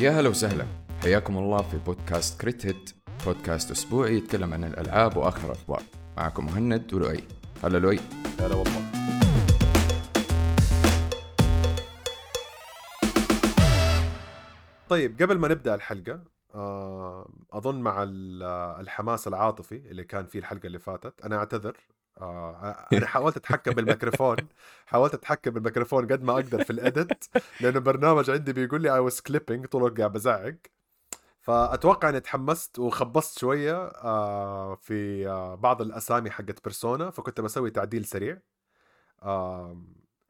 يا هلا وسهلا. حياكم الله في بودكاست Crit Hit بودكاست أسبوعي يتكلم عن الألعاب وآخر الأخبار. معكم مهند ولؤي. هلا لؤي. هلا والله. طيب قبل ما نبدأ الحلقة آه، أظن مع ال- الحماس العاطفي اللي كان فيه الحلقة اللي فاتت أنا أعتذر آه، أنا حاولت أتحكم بالميكروفون حاولت أتحكم بالميكروفون قد ما أقدر في ال edit لأنه البرنامج عندي بيقول لي I was clipping طول الوقت قاعد بزعق. فأتوقع إني تحمست وخبصت شوية آه، في آه، بعض الأسامي حقت بيرسونا فكنت بسوي تعديل سريع.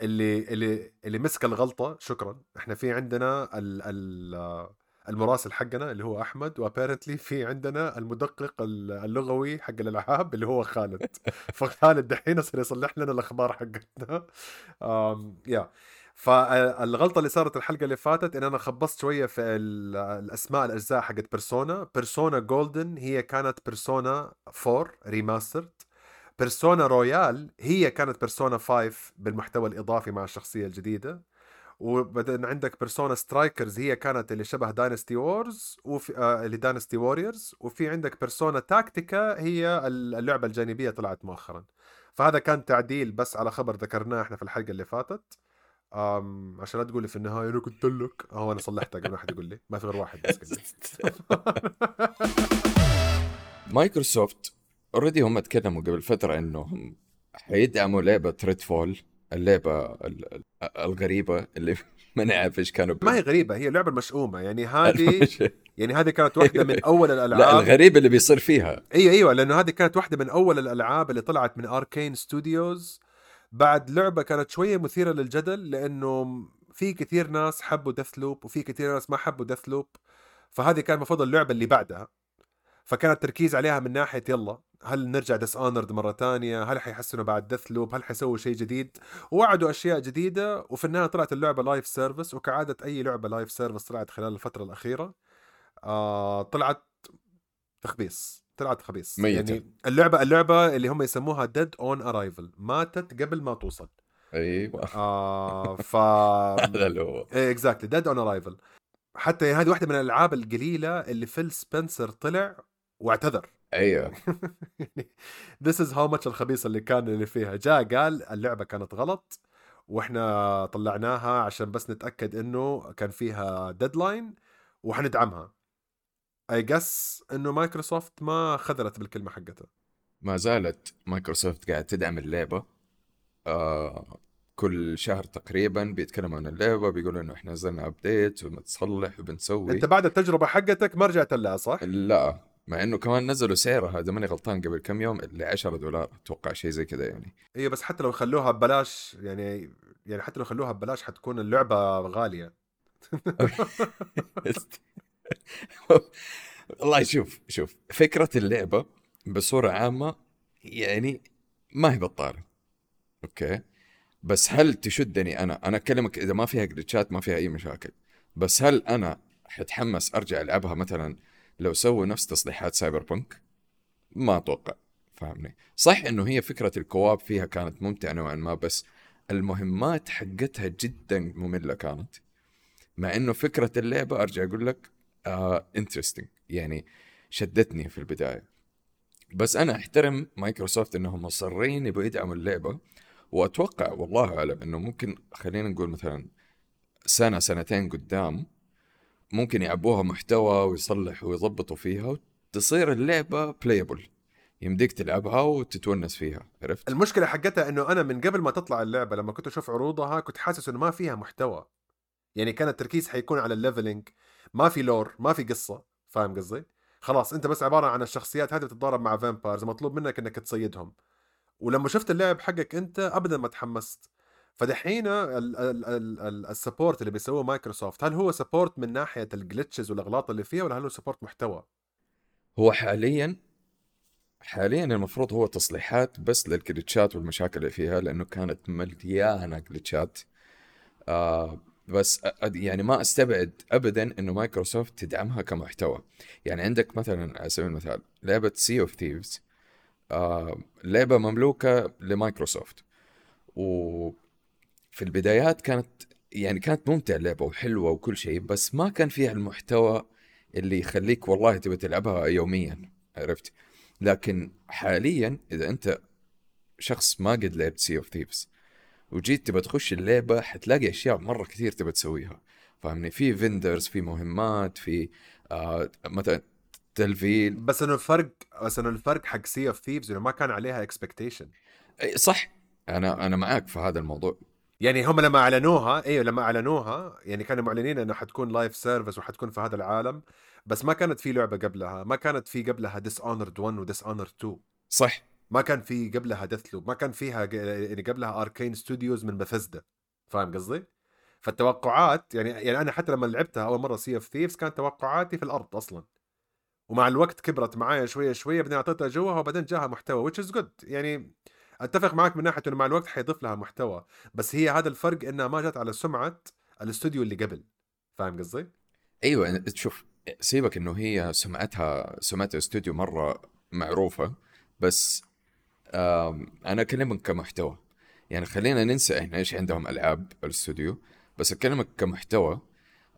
اللي اللي اللي مسك الغلطة شكرا. إحنا في عندنا ال ال آه، المراسل حقنا اللي هو أحمد وابيرنتلي في عندنا المدقق ال- اللغوي حق الألعاب اللي هو خالد. فخالد دحين يصير يصلح لنا الأخبار حقتنا. يا فالغلطة اللي صارت الحلقة اللي فاتت إن أنا خبصت شوية في ال- الأسماء الأجزاء حقت Persona Persona Golden هي كانت Persona 4 remastered Persona Royal هي كانت Persona 5 بالمحتوى الإضافي مع الشخصية الجديدة. وبعدين عندك Persona Strikers هي كانت اللي شبه Dynasty Wars وفي آه اللي Dynasty Warriors وفي عندك Persona Tactica هي اللعبة الجانبية طلعت مؤخرا. فهذا كان تعديل بس على خبر ذكرناه إحنا في الحلقة اللي فاتت. أم عشان لا تقول لي في النهاية أنا قلت لك هو أنا صلحتها قبل ما حد يقول لي. ما في غير واحد بس. مايكروسوفت already هم تكلموا قبل فترة انهم حيدعموا لعبة Redfall اللعبة ال- ال- الغريبة اللي ما نعرف إيش كانوا ما هي غريبة هي لعبة مشؤومة. يعني هذه يعني هذه كانت واحدة من أول لا الألعاب. الغريب اللي بيصير فيها. أيوه أيوه لأنه هذه كانت واحدة من أول الألعاب اللي طلعت من Arkane Studios بعد لعبة كانت شوية مثيرة للجدل لأنه في كثير ناس حبوا Deathloop وفي كثير ناس ما حبوا Deathloop فهذه كان المفروض اللعبة اللي بعدها. فكان التركيز عليها من ناحية يلا. هل نرجع Dishonored مرة تانية هل حيحسنوا بعد Deathloop هل حيسووا شيء جديد؟ ووعدوا أشياء جديدة وفي النهاية طلعت اللعبة live service وكعادة أي لعبة live service طلعت خلال الفترة الأخيرة. آه طلعت تخبيص طلعت خبيص ميتة. يعني اللعبة اللعبة اللي هم يسموها dead on arrival ماتت قبل ما توصل. أيوه. آه ف هذا اللي هو. إيه exactly dead on arrival حتى هذه واحدة من الألعاب القليلة اللي فيل سبنسر طلع واعتذر. أيوه. يعني this is how much الخبيص اللي كان اللي فيها جاء قال اللعبة كانت غلط وإحنا طلعناها عشان بس نتأكد إنه كان فيها deadline وحندعمها. I guess إنه مايكروسوفت ما خذلت بالكلمة حقتها. ما زالت مايكروسوفت قاعد تدعم اللعبة. آه كل شهر تقريبا بيتكلموا عن اللعبة بيقولوا إنه إحنا نزلنا update وبنصلح وبنسوي. أنت بعد التجربة حقتك ما رجعت لها صح؟ لا. مع إنه كمان نزلوا سعرها إذا ماني غلطان قبل كم يوم اللي 10 دولار أتوقع شيء زي كذا يعني. أيوه بس حتى لو خلوها ببلاش يعني يعني حتى لو خلوها ببلاش حتكون اللعبة غالية. والله شوف شوف فكرة اللعبة بصورة عامة يعني ما هي بطالة أوكي؟ بس هل تشدني أنا؟ أنا أكلمك إذا ما فيها glitchات ما فيها أي مشاكل. بس هل أنا حتحمس أرجع ألعبها مثلا لو سووا نفس تصليحات سايبر بونك ما أتوقع. فاهمني صح إنه هي فكرة الكو اب فيها كانت ممتعة نوعا ما بس المهمات حقتها جدا مملة كانت. مع إنه فكرة اللعبة أرجع أقول لك آه interesting يعني شدتني في البداية. بس أنا أحترم مايكروسوفت إنهم مصرين يبغوا يدعموا اللعبة وأتوقع والله أعلم إنه ممكن خلينا نقول مثلا سنة سنتين قدام ممكن يعبوها محتوى ويصلحوا ويضبطوا فيها وتصير اللعبة playable يمديك تلعبها وتتونس فيها عرفت؟ المشكلة حقتها إنه أنا من قبل ما تطلع اللعبة لما كنت أشوف عروضها كنت حاسس إنه ما فيها محتوى. يعني كان التركيز حيكون على ال leveling ما في lore ما في قصة فاهم قصدي؟ خلاص أنت بس عبارة عن الشخصيات هذه بتتضارب مع vampires مطلوب منك إنك تصيدهم ولما شفت اللعب حقك أنت ابدا ما تحمست. فدحين ال- ال- ال- ال- ال support اللي بيسووه مايكروسوفت هل هو support من ناحية ال glitches والأغلاط اللي فيها ولا هل هو support محتوى؟ هو حاليا حاليا المفروض هو تصليحات بس لل glitchات والمشاكل اللي فيها لأنه كانت مليانة glitchات آه بس يعني ما أستبعد ابدا إنه مايكروسوفت تدعمها كمحتوى. يعني عندك مثلا على سبيل المثال لعبة سي اوف ثيفز لعبة مملوكة لمايكروسوفت. وفي البدايات كانت يعني كانت ممتعه اللعبة وحلوة وكل شيء بس ما كان فيها المحتوى اللي يخليك والله تبي تلعبها يوميا عرفت؟ لكن حاليا إذا أنت شخص ما قد لعبت سي اوف ثيفز وجيت تبى تخش اللعبة حتلاقي أشياء مرة كثير تبى تسويها فاهمني؟ في vendors في مهمات في آه مثلا تلفيل. بس إنه الفرق بس إنه الفرق حق سي اوف ثيفز إنه ما كان عليها expectation صح. أنا أنا معاك في هذا الموضوع. يعني هم لما أعلنوها إيوه لما أعلنوها يعني كانوا معلنين إنه حتكون live service وحتكون في هذا العالم بس ما كانت في لعبة قبلها ما كانت في قبلها ديس اونرد 1 وديس اونرد 2 صح. ما كان في قبلها ديث لوب ما كان فيها يعني قبلها اركين ستوديوز من بثزدا فاهم قصدي؟ فالتوقعات يعني يعني أنا حتى لما لعبتها أول مرة سي اوف ثيفز كانت توقعاتي في الأرض أصلا. ومع الوقت كبرت معايا شوية شوية بعدين أعطيتها جوها وبعدين جاها محتوى which is good. يعني أتفق معك من ناحية إنه مع الوقت حيضيف لها محتوى بس هي هذا الفرق إنها ما جت على سمعة الاستوديو اللي قبل. فاهم قصدي؟ أيوه شوف سيبك إنه هي سمعتها سمعت استوديو مرة معروفة بس أنا اكلمك كمحتوى. يعني خلينا ننسى إحنا إيش عندهم ألعاب الاستوديو بس اكلمك كمحتوى.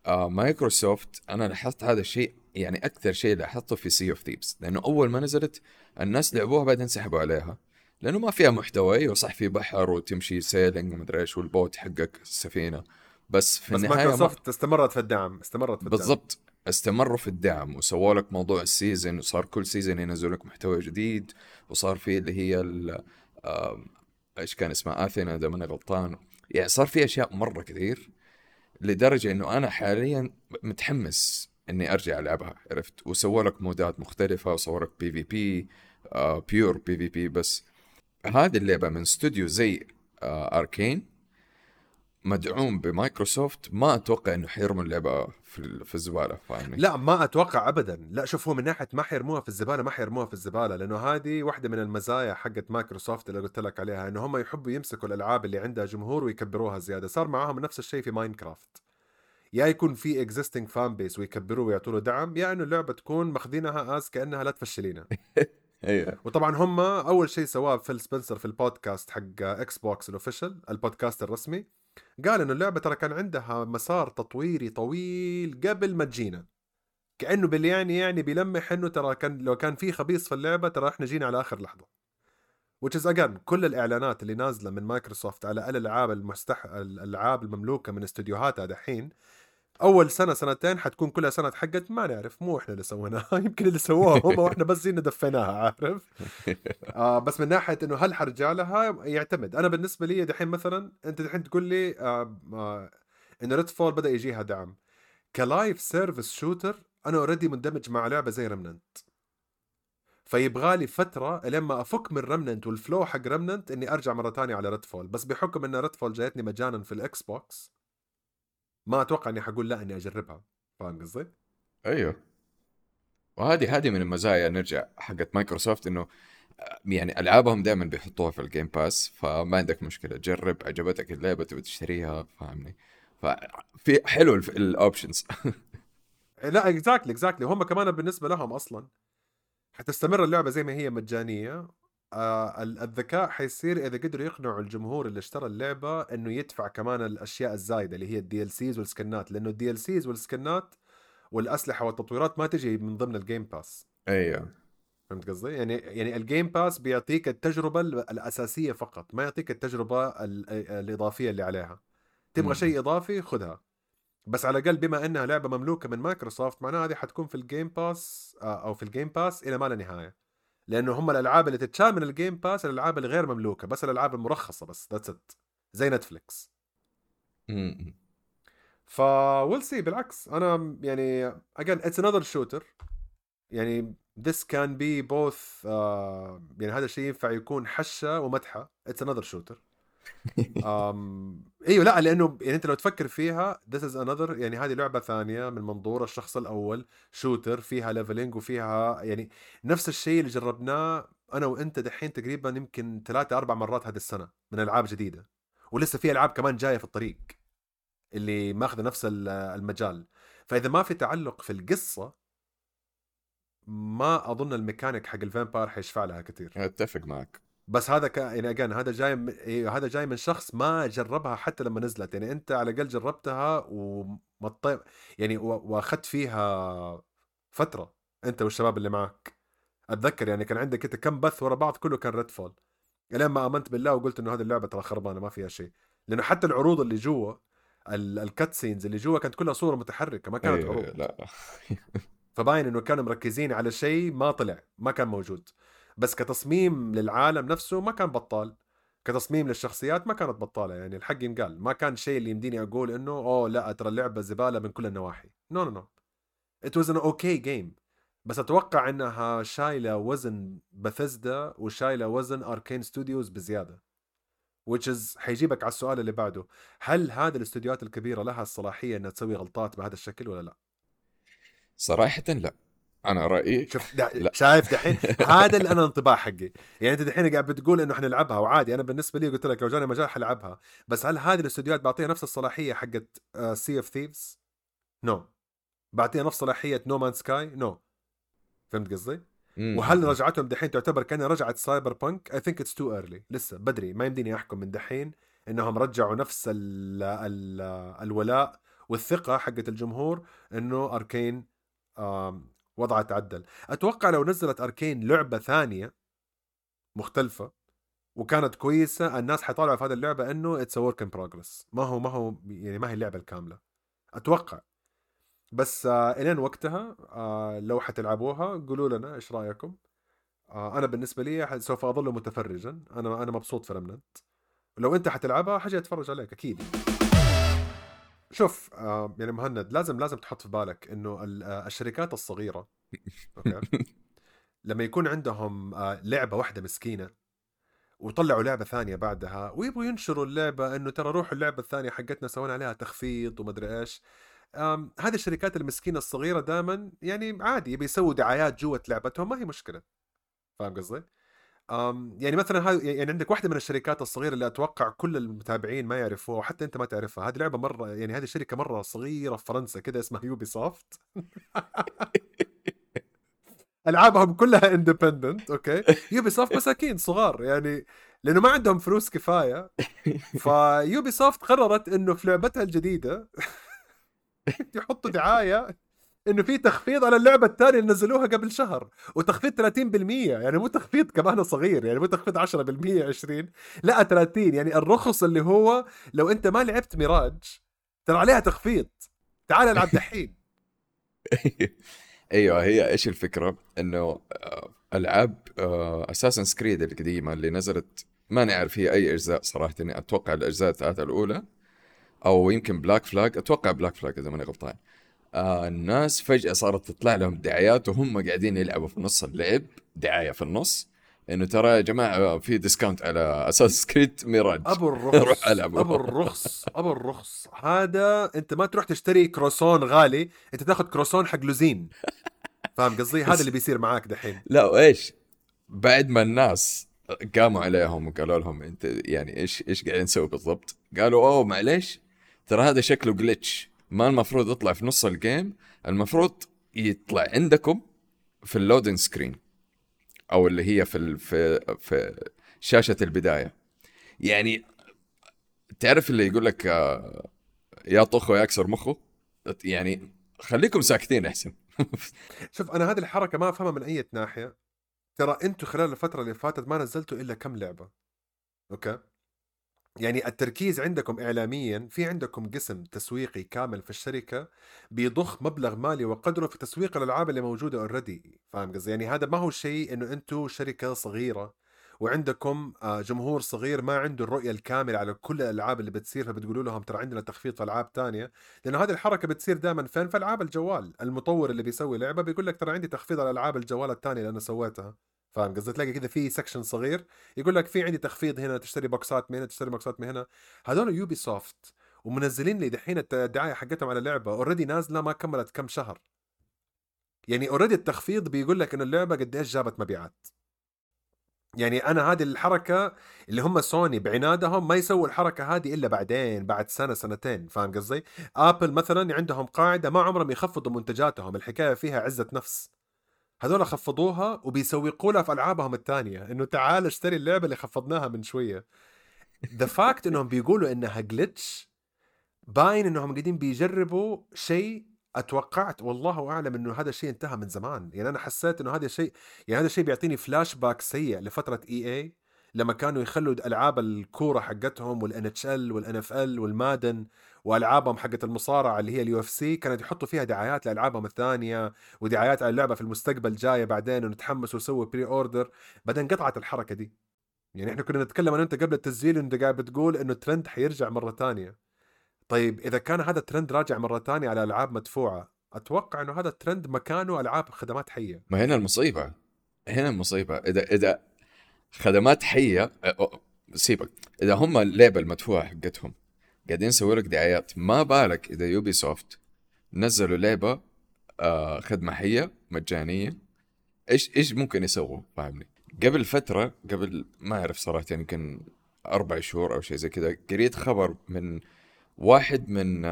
آه مايكروسوفت أنا لاحظت هذا الشيء يعني أكثر شيء لاحظته في سي اوف ثيفز لأنه أول ما نزلت الناس لعبوها بعدين سحبوا عليها. لأنه ما فيها محتوى. أيوه صح في بحر وتمشي sailing ومدري إيش والبوت حقك السفينه بس في بس النهاية ما مايكروسوفت استمرت في الدعم استمرت في الدعم. بالضبط استمروا في الدعم. وسووا لك موضوع ال season وصار كل season ينزلوا لك محتوى جديد. وصار في اللي هي ال- إيش كان اسمها اثينا إذا ماني غلطان. يعني صار في أشياء مرة كثير لدرجة إنه أنا حاليا متحمس إني أرجع ألعبها عرفت؟ وسووا لك modات مختلفة وسووا لك PvP pure PvP بس. هذه اللعبة من استوديو زي آه، اركين مدعوم بمايكروسوفت. ما أتوقع إنه حيرموا اللعبة في في الزبالة فاهمني. لا ما أتوقع ابدا. لا شوف هو من ناحية ما حيرموها في الزبالة ما حيرموها في الزبالة لأنه هذه واحدة من المزايا حقت مايكروسوفت اللي قلت لك عليها إنه هم يحبوا يمسكوا الألعاب اللي عندها جمهور ويكبروها زيادة. صار معاهم نفس الشيء في ماينكرافت. يا يكون في existing fan base ويكبروه ويعطوا له دعم يا إنه اللعبة تكون ماخذينها as كأنها لا تفشلينا. أيوه. وطبعا هم أول شيء سواه فيل سبنسر في البودكاست حق إكس بوكس ال official البودكاست الرسمي. قال إنه اللعبة ترى كان عندها مسار تطويري طويل قبل ما تجينا. كأنه باليعني يعني بيلمح إنه ترى كان لو كان في خبيص في اللعبة ترى إحنا جينا على آخر لحظة. Which is again كل الإعلانات اللي نازلة من مايكروسوفت على الألعاب المستح الألعاب المملوكة من استديوهاتها دحين أول سنة سنتين حتكون كلها سنة حقت ما نعرف مو إحنا اللي سويناها. يمكن اللي سووها هم وإحنا بس زينا دفيناها عارف؟ آه بس من ناحية إنه هل حرجع لها؟ يعتمد. أنا بالنسبة لي دحين مثلا أنت دحين تقول لي آه آه انه ريد فول بدأ يجيها دعم. ك live service shooter أنا already مندمج مع لعبة زي رمننت فيبغى لي فترة لما أفك من رمننت وال flow حق رمننت إني أرجع مرة تانية على ريد فول بس بحكم إن ريد فول جايتني مجانا في الاكس بوكس ما أتوقع إني حقول لا إني أجربها. فاهم قصدي؟ أيوه. وهذه هذه من المزايا. نرجع حقت مايكروسوفت إنه آه، يعني ألعابهم دائما بيحطوها في الجيم باس فما عندك مشكلة. جرب عجبتك اللعبة تبي تشتريها فاهمني؟ ففي حلو ال options لا exactly exactly هم كمان بالنسبة لهم أصلا. حتستمر اللعبة زي ما هي مجانية. آه ال- الذكاء حيصير إذا قدروا يقنعوا الجمهور اللي اشترى اللعبة إنه يدفع كمان الأشياء الزايدة اللي هي ال DLCs والسكنات لأنه ال DLCs والسكنات والأسلحة والتطويرات ما تجي من ضمن الجيم باس أيوه. فهمت قصدي؟ يعني يعني الجيم باس بيعطيك التجربة ال- الأساسية فقط ما يعطيك التجربة ال- الإضافية اللي عليها. تبغى. شيء إضافي خذها. بس على الأقل بما إنها لعبة مملوكة من مايكروسوفت معناها هذه حتكون في الجيم باس آه، أو في الجيم باس إلى ما لا نهاية. لأنه هم الألعاب اللي تتشال من الجيم باس الألعاب الغير مملوكة بس الألعاب المرخصة بس that's it زي نتفليكس م- ف we'll see بالعكس. أنا يعني again it's another shooter. يعني this can be both آه يعني هذا الشيء ينفع يكون حشة ومدحة. It's another shooter. um, إيوه لأ لأنه يعني أنت لو تفكر فيها this is another يعني هذه لعبة ثانية من منظور الشخص الأول shooter فيها leveling وفيها يعني نفس الشيء اللي جربناه أنا وأنت دحين تقريبا يمكن ثلاثة أربع مرات هذه السنة من ألعاب جديدة. ولسه في ألعاب كمان جاية في الطريق اللي ماخذة نفس ال- المجال. فإذا ما في تعلق في القصة ما أظن الميكانيك حق ال vampire حيشفع لها كثير. أتفق معك. بس هذا ك... يعني again هذا جاي من... إيه، هذا جاي من شخص ما جربها حتى لما نزلت. يعني أنت على الأقل جربتها ومط يعني. وأخذت فيها فترة. أنت والشباب اللي معك. أتذكر يعني كان عندك أنت كم بث ورا بعض كله كان ريد فول إلين ما آمنت بالله وقلت إنه هذه اللعبة ترى خربانة ما فيها شيء. لأنه حتى العروض اللي جوا ال cutscenes اللي جوا كانت كلها صورة متحركة ما كانت أيوة عروض. لا. فباين إنه كانوا مركزين على شيء ما طلع ما كان موجود. بس كتصميم للعالم نفسه ما كان بطال. كتصميم للشخصيات ما كانت بطالة يعني الحق ينقال. ما كان شيء اللي يمديني أقول إنه أوه لا ترى اللعبة زبالة من كل النواحي. no no no it was an okay game بس أتوقع إنها شايلة وزن بثزدا وشايلة وزن اركين ستوديوز بزيادة. Which is حيجيبك على السؤال اللي بعده. هل هذه الاستوديوهات الكبيرة لها الصلاحية إنها تسوي غلطات بهذا الشكل ولا لا؟ صراحة لا. أنا رأيي شوف دا شايف دحين؟ هذا اللي أنا الانطباع حقي. يعني أنت دحين قاعد بتقول إنه حنلعبها وعادي أنا بالنسبة لي قلت لك لو جاني مجال حلعبها. بس هل هذه الاستوديوهات بعطيها نفس الصلاحية حقت سي اوف ثيفز no بعطيها نفس صلاحية نو مان سكاي no فهمت قصدي؟ وهل رجعتهم دحين تعتبر كأنها رجعت سايبر بانك I think it's too early لسه بدري. ما يمديني أحكم من دحين إنهم رجعوا نفس ال ال الولاء والثقة حقت الجمهور إنه اركين وضعها تعدل. أتوقع لو نزلت أركين لعبة ثانية مختلفة وكانت كويسة الناس حيطالعوا في هذه اللعبة إنه it's work in progress ما هو ما هو يعني ما هي اللعبة الكاملة. أتوقع. بس آه إلين وقتها آه لو حتلعبوها قولوا لنا إيش رأيكم؟ آه أنا بالنسبة لي سوف أظل متفرجا. أنا أنا مبسوط في رمنت ولو أنت حتلعبها حاجي أتفرج عليك أكيد شوف آه يعني مهند لازم لازم تحط في بالك إنه آه، الشركات الصغيرة okay لما يكون عندهم آه لعبة واحدة مسكينة وطلعوا لعبة ثانية بعدها ويبغوا ينشروا اللعبة إنه ترى روحوا اللعبة الثانية حقتنا سوينا عليها تخفيض ومدري إيش هذه الشركات المسكينة الصغيرة دائما يعني عادي بيسووا دعايات جوة لعبتهم ما هي مشكلة فاهم قصدي؟ يعني مثلا هاي يعني عندك واحدة من الشركات الصغيرة اللي أتوقع كل المتابعين ما يعرفوها وحتى أنت ما تعرفها. هذه لعبة مرة يعني هذه شركة مرة صغيرة في فرنسا كده اسمها يوبي سوفت ألعابهم كلها independent okay. يوبي سوفت مساكين صغار يعني لأنه ما عندهم فلوس كفاية. فيوبي سوفت قررت إنه في لعبتها الجديدة يحطوا دعاية إنه في تخفيض على اللعبة الثانية اللي نزلوها قبل شهر وتخفيض 30% يعني مو تخفيض كمان صغير يعني مو تخفيض 10% 20 لا 30 يعني الرخص اللي هو لو أنت ما لعبت ميراج ترى عليها تخفيض. تعال ألعب دحين. أيوه هي إيش الفكرة؟ إنه آه، ألعاب اساسن سكريد القديمة اللي نزلت ما نعرف هي أي أجزاء صراحة يعني أتوقع الأجزاء الثلاثة الأولى أو يمكن بلاك فلاج أتوقع بلاك فلاج إذا ماني غلطان. آه الناس فجأة صارت تطلع لهم دعايات وهم قاعدين يلعبوا في نص اللعب دعاية في النص. إنه ترى يا جماعة في discount على أساسن كريد ميراج أبو الرخص أبو الرخص أبو الرخص. هذا أنت ما تروح تشتري كروسون غالي أنت تاخذ كروسون حق لوزين. فاهم قصدي؟ هذا اللي بيصير معاك دحين. لا وإيش؟ بعد ما الناس قاموا عليهم وقالوا لهم أنت يعني إيش إيش قاعدين نسوي بالضبط؟ قالوا أوه معليش ترى هذا شكله glitch ما المفروض يطلع في نص ال game المفروض يطلع عندكم في ال loading screen أو اللي هي في في في شاشة البداية. يعني تعرف اللي يقول لك آه، يا طخه يكسر مخه؟ يعني خليكم ساكتين أحسن. شوف أنا هذه الحركة ما أفهمها من أي ناحية. ترى أنتم خلال الفترة اللي فاتت ما نزلتوا إلا كم لعبة. أوكي؟ يعني التركيز عندكم إعلاميًا في عندكم قسم تسويقي كامل في الشركة بيضخ مبلغ مالي وقدره في تسويق الألعاب اللي موجودة already فاهم قصدي؟ يعني هذا ما هو شيء إنه أنتم شركة صغيرة وعندكم آه، جمهور صغير ما عنده الرؤية الكاملة على كل الألعاب اللي بتصير فبتقولوا لهم ترى عندنا تخفيض في ألعاب تانية لأنه هذه الحركة بتصير دائما فين؟ في ألعاب الجوال، المطور اللي بيسوي لعبة بيقول لك ترى عندي تخفيض على ألعاب الجوال الثانية اللي أنا سويتها. فاهم قصدي؟ تلاقي كذا في section صغير يقول لك في عندي تخفيض هنا تشتري بوكسات من هنا تشتري بوكسات من هنا. هذول يوبي سوفت ومنزلين لي دحين الدعاية حقتهم على اللعبه already نازلة ما كملت كم شهر. يعني already التخفيض بيقول لك إنه اللعبة قد إيش جابت مبيعات. يعني أنا هذه الحركة اللي هم سوني بعنادهم ما يسووا الحركة هذه إلا بعدين بعد سنة سنتين فاهم قصدي؟ Apple مثلا عندهم قاعدة ما عمرهم يخفضوا منتجاتهم الحكاية فيها عزة نفس. هذول خفضوها وبيسوقوا لها في ألعابهم الثانية إنه تعال اشتري اللعبة اللي خفضناها من شوية. the fact إنهم بيقولوا إنها glitch باين إنهم قاعدين بيجربوا شيء أتوقعت والله أعلم إنه هذا الشيء انتهى من زمان. يعني أنا حسيت إنه هذا الشيء يعني هذا الشيء بيعطيني فلاش باك سيء لفترة EA لما كانوا يخلوا ألعاب الكورة حقتهم وال NHL وال NFL وال Madden وألعابهم حقت المصارعة اللي هي ال UFC كانت يحطوا فيها دعايات لألعابهم الثانية ودعايات على اللعبة في المستقبل جاية بعدين ونتحمس ونسوي pre-order بعدين قطعت الحركة دي. يعني إحنا كنا نتكلم أنا انت قبل التسجيل انت قاعد بتقول إنه الترند حيرجع مرة ثانية. طيب إذا كان هذا الترند راجع مرة ثانية على ألعاب مدفوعة أتوقع إنه هذا الترند مكانه ألعاب خدمات حية. ما هنا المصيبة. هنا المصيبة. إذا إذا خدمات حية سيبك. إذا هم اللعبه المدفوعه حقتهم قاعدين يسوي لك دعايات. ما بالك إذا Ubisoft نزلوا لعبة آه خدمة حية مجانية إيش إيش ممكن يسووا؟ فاهمني. قبل فترة قبل ما أعرف صراحة يمكن أربع شهور أو شيء زي كذا قريت خبر من واحد من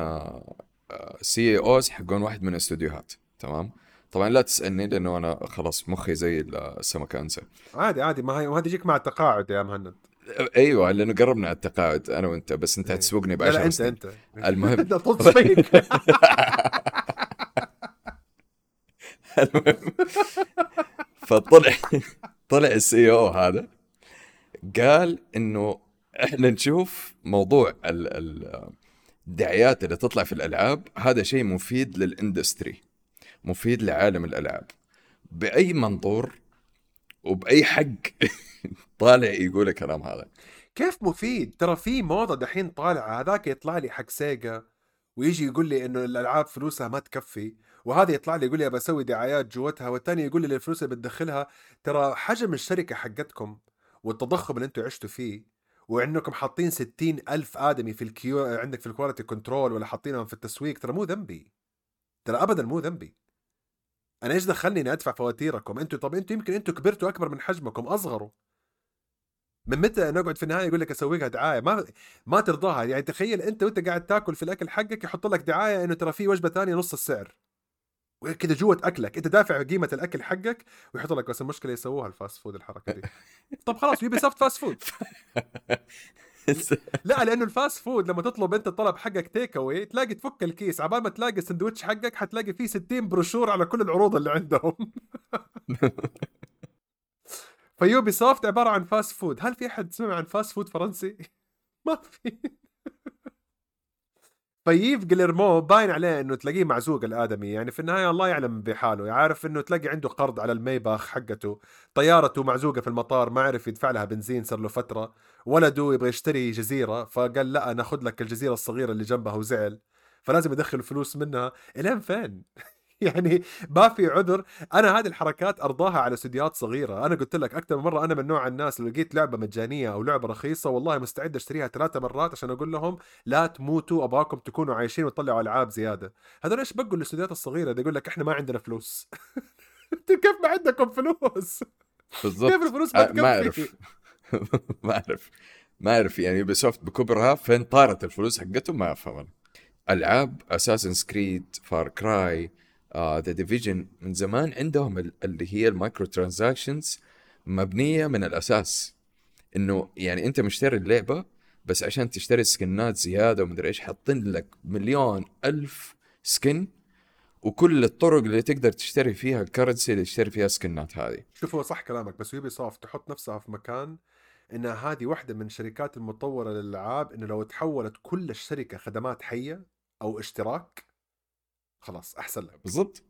CEOs حقون واحد من الاستوديوهات تمام؟ طبعا لا تسألني لأنه أنا خلاص مخي زي السمكه أنسى. عادي عادي. ما هي وهذا يجيك مع التقاعد يا مهند. أيوه لأنه قربنا على التقاعد أنا وأنت بس أنت هتسوقني ب لا, لا أنت أنت. المهم. أنت المهم. فطلع طلع السي أو هذا قال إنه إحنا نشوف موضوع ال ال الدعايات اللي تطلع في الألعاب هذا شيء مفيد للإندستري مفيد لعالم الألعاب. بأي منظور وبأي حق طالع يقول الكلام هذا. كيف مفيد؟ ترى في موضة دحين طالعة هذاك يطلع لي حق Sega ويجي يقول لي إنه الألعاب فلوسها ما تكفي وهذا يطلع لي يقول لي بسوي دعايات جوتها والثاني يقول لي الفلوس اللي بتدخلها. ترى حجم الشركة حقتكم والتضخم اللي أنتم عشتوا فيه وإنكم حاطين ستين ألف آدمي في ال Q عندك في ال quality control ولا حاطينهم في التسويق ترى مو ذنبي. ترى ابدا مو ذنبي. أنا إيش دخلني إني أدفع فواتيركم؟ أنتوا طب أنتوا يمكن أنتوا كبرتوا أكبر من حجمكم أصغروا. من متى نقعد في النهاية يقول لك أسوي لها دعايه ما ما ترضاها. يعني تخيل أنت وأنت قاعد تاكل في الأكل حقك يحط لك دعاية إنه ترى في وجبة ثانية نص السعر. كذا جوة أكلك. أنت دافع قيمة الأكل حقك ويحط لك بس المشكلة يسووها ال fast food الحركة دي. طب خلاص Ubisoft fast food. لا لأنه ال fast food لما تطلب أنت الطلب حقك take away تلاقي تفك الكيس عبال ما تلاقي السندوتش حقك حتلاقي فيه 60 بروشور على كل العروض اللي عندهم. ف Ubisoft عبارة عن fast food. هل في أحد سمع عن fast food فرنسي؟ ما في. ف Yves Guillemot باين عليه إنه تلاقيه معزوق الآدمي. يعني في النهاية الله يعلم بحاله. عارف إنه تلاقي عنده قرض على ال Maybach حقته. طيارته معزوقة في المطار ما عرف يدفع لها بنزين صار له فترة. ولده يبغى يشتري جزيرة فقال لا أنا آخذ لك الجزيرة الصغيرة اللي جنبها وزعل. فلازم يدخل فلوس منها. إلين فين؟ يعني ما في عذر. أنا هذه الحركات أرضاها على استديوهات صغيرة. أنا قلت لك أكثر من مرة أنا من نوع الناس اللي لقيت لعبة مجانية أو لعبة رخيصة والله مستعد أشتريها ثلاثة مرات عشان أقول لهم لا تموتوا أبغاكم تكونوا عايشين وتطلعوا ألعاب زيادة. هذول إيش بقوا للاستديوهات الصغيرة يقول لك إحنا ما عندنا فلوس. كيف ما عندكم فلوس؟ بالضبط. كيف الفلوس ما ما أعرف. ما أعرف. ما أعرف. يعني يوبي سوفت بكبرها فين طارت الفلوس حقتهم؟ ما أفهم. أنا ألعاب Assassin's Creed Far Cry The Division من زمان عندهم اللي هي ال microtransactions مبنية من الأساس. إنه يعني أنت مشتري اللعبة بس عشان تشتري سكنات زيادة ومدري إيش حاطين لك مليون ألف skin وكل الطرق اللي تقدر تشتري فيها ال currency اللي تشتري فيها سكنات هذه. شوف هو صح كلامك بس Ubisoft تحط نفسها في مكان انها هذه واحدة من الشركات المطورة للألعاب إنه لو تحولت كل الشركة خدمات حية أو اشتراك خلاص أحسن لك بالضبط.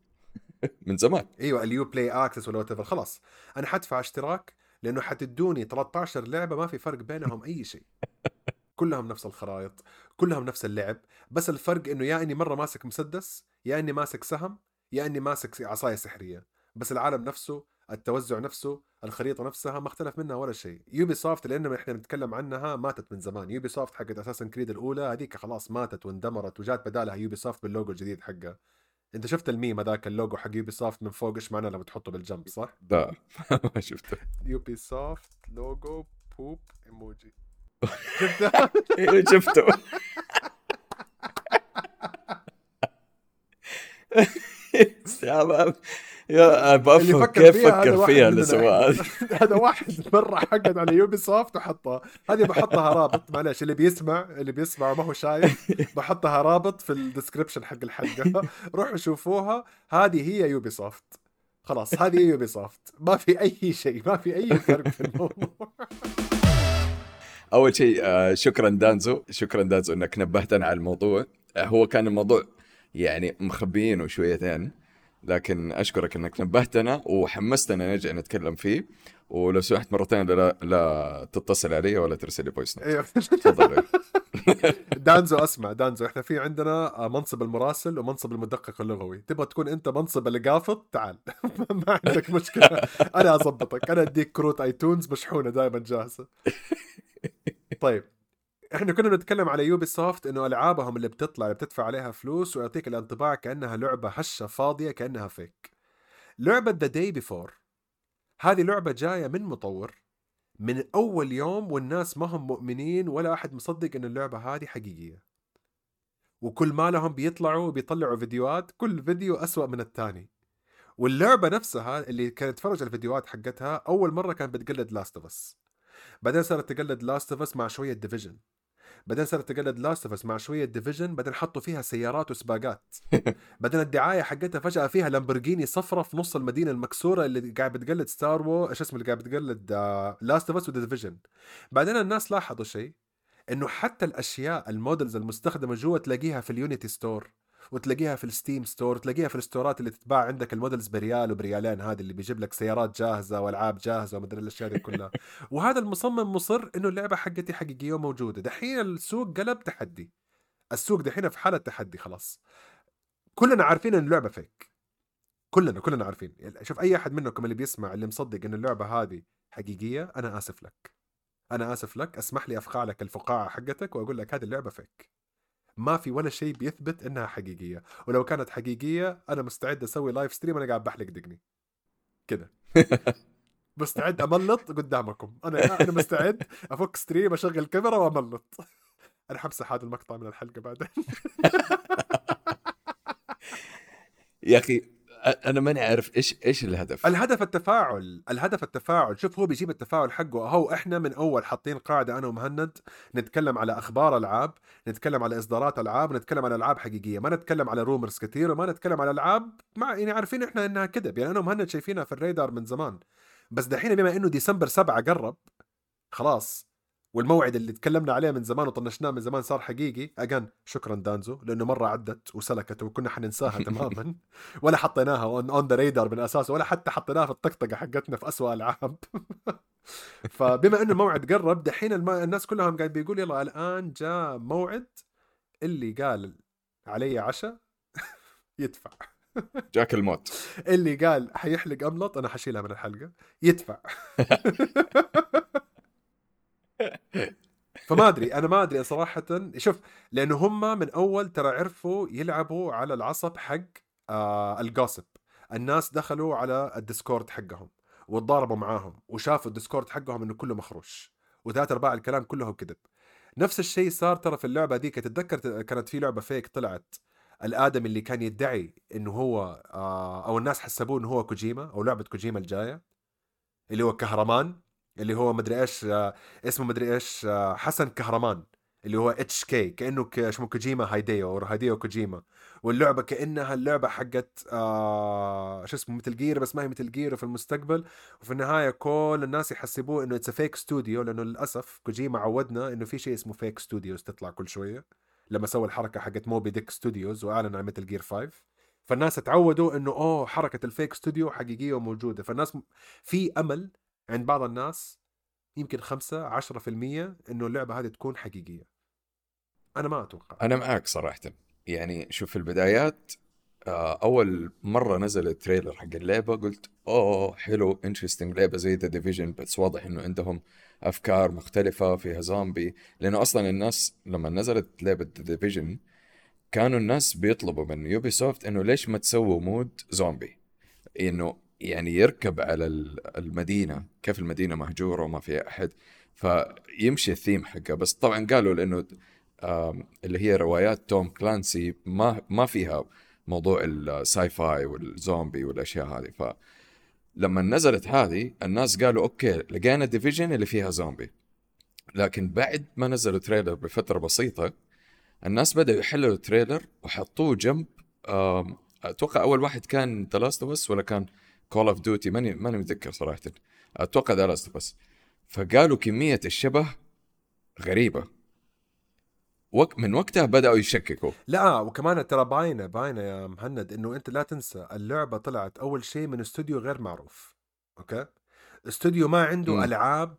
من زمان. أيوه ال Uplay Access ولا what خلاص أنا حدفع اشتراك لأنه حتدوني 13 لعبة ما في فرق بينهم أي شيء. كلهم نفس الخرائط كلهم نفس اللعب بس الفرق إنه يا إني مرة ماسك مسدس يا إني ماسك سهم يا إني ماسك عصاية سحرية بس العالم نفسه التوزع نفسه الخريطة نفسها ما اختلف منها ولا شيء. Ubisoft لأن إحنا بنتكلم عنها ماتت من زمان. Ubisoft حقت Assassin's Creed الأولى هذيك خلاص ماتت واندمرت وجات بدالها Ubisoft بال logo الجديد حقها. أنت شفت الميم هذاك اللوجو حق يوبي سوفت من فوق؟ إيش معناه لما تحطه بالجنب صح؟ لا ما شفته. يوبي سوفت لوجو بوب ايموجي أيوه شفته استعباب يا اللي بفهم فكر كيف فكر فيها السؤال إحنا. هذا واحد مرة حقد على يوبي سوفت وحطها هذه بحطها رابط. معلش اللي بيسمع اللي بيسمع وما هو شايف بحطها رابط في الديسكربشن حق الحلقة. روحوا شوفوها. هذه هي Ubisoft خلاص هذه هي Ubisoft ما في أي شيء ما في أي فرق في الموضوع. أول شيء آه، شكرا دانزو. شكرا دانزو إنك نبهتنا على الموضوع. آه، هو كان الموضوع يعني مخبيينه شويتين لكن أشكرك إنك نبهتنا وحمستنا نرجع نتكلم فيه. ولو سمحت مرة ثانية لا, لا تتصل علي ولا ترسل لي voice أيوه تفضل. دانزو اسمع دانزو إحنا في عندنا منصب المراسل ومنصب المدقق اللغوي. تبغى تكون أنت منصب القافط تعال. ما عندك مشكلة. أنا اظبطك أنا أديك كروت iTunes مشحونة دائما جاهزة. طيب. إحنا كنا بنتكلم على Ubisoft إنه ألعابهم اللي بتطلع اللي بتدفع عليها فلوس ويعطيك الانطباع كأنها لعبة هشة فاضية كأنها fake لعبة The Day Before هذه لعبة جاية من مطور من أول يوم والناس ما هم مؤمنين ولا أحد مصدق إن اللعبة هذه حقيقية. وكل ما لهم بيطلعوا بيطلعوا فيديوهات كل فيديو أسوأ من الثاني. واللعبة نفسها اللي كانت تتفرج على الفيديوهات حقتها أول مرة كانت بتقلد Last of Us بعدين صارت تقلد Last of Us مع شوية Division بعدين صارت تقلد Last of مع شوية Division بعدين حطوا فيها سيارات وسباقات. بعدين الدعاية حقتها فجأة فيها لامبورجيني صفرة في نص المدينة المكسورة اللي قاعد بتقلد Star وو إيش اسمه اللي قاعد بتقلد Last of Us و Division بعدين الناس لاحظوا شيء إنه حتى الأشياء ال models المستخدمة جوا تلاقيها في ال Unity Store. وتلاقيها في ال Steam Store تلاقيها في ال store ات اللي تتباع عندك ال models بريال وبريالين هذه اللي بيجيب لك سيارات جاهزة وألعاب جاهزة ومدري الأشياء دي كلها. وهذا المصمم مصر إنه اللعبة حقتي حقيقية وموجودة. دحين السوق قلب تحدي. السوق دحين في حالة تحدي خلاص. كلنا عارفين إن اللعبة fake كلنا كلنا عارفين. شوف أي أحد منكم اللي بيسمع اللي مصدق إن اللعبة هذه حقيقية أنا آسف لك. أنا آسف لك. اسمح لي أفقع لك الفقاعة حقتك وأقول لك هذه اللعبة fake ما في ولا شيء بيثبت إنها حقيقية. ولو كانت حقيقية أنا مستعد أسوي live stream أنا قاعد بحلق دقني. كده. مستعد أملط قدامكم. أنا أنا مستعد أفك stream أشغل كاميرا وأملط. أنا حمسح هذا المقطع من الحلقة بعدين. يا أخي أنا ماني عارف إيش إيش الهدف. الهدف التفاعل الهدف التفاعل. شوف هو بيجيب التفاعل حقه. هو إحنا من أول حاطين قاعدة أنا ومهند نتكلم على أخبار ألعاب نتكلم على إصدارات ألعاب نتكلم على ألعاب حقيقية. ما نتكلم على rumors كثير وما نتكلم على ألعاب مع يعني عارفين إحنا إنها كذب يعني أنا ومهند شايفينها في الريدار من زمان. بس دحين بما إنه ديسمبر سبعة قرب خلاص. والموعد اللي تكلمنا عليه من زمان وطنشناه من زمان صار حقيقي. Again شكرا دانزو لأنه مرة عدت وسلكت وكنا حننساها تماما. ولا حطيناها on the radar من أساسه ولا حتى حطيناها في الطقطقة حقتنا في أسوأ العاب. فبما إنه الموعد قرب دحين الم... الناس كلهم قاعد بيقول يلا الآن جاء موعد اللي قال علي عشاء يدفع. جاك الموت. اللي قال حيحلق املط أنا حشيلها من الحلقة. يدفع. فما أدري أنا ما أدري صراحة. شوف لأنه هم من أول ترى عرفوا يلعبوا على العصب حق آه ال gossip الناس دخلوا على ال Discord حقهم وتضاربوا معاهم وشافوا ال Discord حقهم إنه كله مخروش وثلاث أرباع الكلام كله كذب. نفس الشيء صار ترى في اللعبة ذيك. تتذكر كانت في لعبة fake طلعت. الادمي اللي كان يدعي إنه هو آه أو الناس حسبوه إنه هو كوجيما أو لعبة كوجيما الجاية اللي هو كهرمان. اللي هو مدري إيش آه، اسمه مدري إيش آه، حسن كهرمان اللي هو HK كأنه اسمه كوجيما هايديو أو هايديو كوجيما. واللعبة كأنها اللعبة حقت آه شو اسمه Metal Gear بس ما هي Metal Gear في المستقبل. وفي النهاية كل الناس يحسبوه إنه it's fake studio لأنه للأسف كوجيما عودنا إنه في شيء اسمه fake studios تطلع كل شوية. لما سوى الحركة حقت Moby Dick Studios واعلن عن Metal Gear 5 فالناس اتعودوا إنه أوه حركة ال fake studio حقيقية وموجودة. فالناس في أمل عند بعض الناس يمكن 5 10% إنه اللعبة هذه تكون حقيقية. أنا ما أتوقع. أنا معك صراحة. يعني شوف في البدايات آه، أول مرة نزل ال trailer حق اللعبة قلت أوه حلو interesting لعبة زي The Division بس واضح إنه عندهم أفكار مختلفة فيها زومبي لأنه أصلا الناس لما نزلت لعبة The Division كانوا الناس بيطلبوا من Ubisoft إنه ليش ما تسووا mode زومبي إنه يعني يركب على المدينة كيف المدينة مهجورة وما فيها أحد فيمشي الثيم حقه بس طبعا قالوا لأنه اللي هي روايات Tom Clancy ما ما فيها موضوع ال sci-fi والزومبي والأشياء هذه. ف لما نزلت هذه الناس قالوا okay لقينا Division اللي فيها زومبي لكن بعد ما نزلوا trailer بفترة بسيطة الناس بدأوا يحللوا ال trailer وحطوه جنب أتوقع أول واحد كان The Last of ولا كان Call of Duty ماني ماني متذكر صراحة. أتوقع The Last of فقالوا كمية الشبه غريبة. وق من وقتها بدأوا يشككوا. لا وكمان ترى باينه باينة يا مهند إنه أنت لا تنسى اللعبة طلعت أول شيء من استوديو غير معروف. okay؟ استوديو ما عنده مم. ألعاب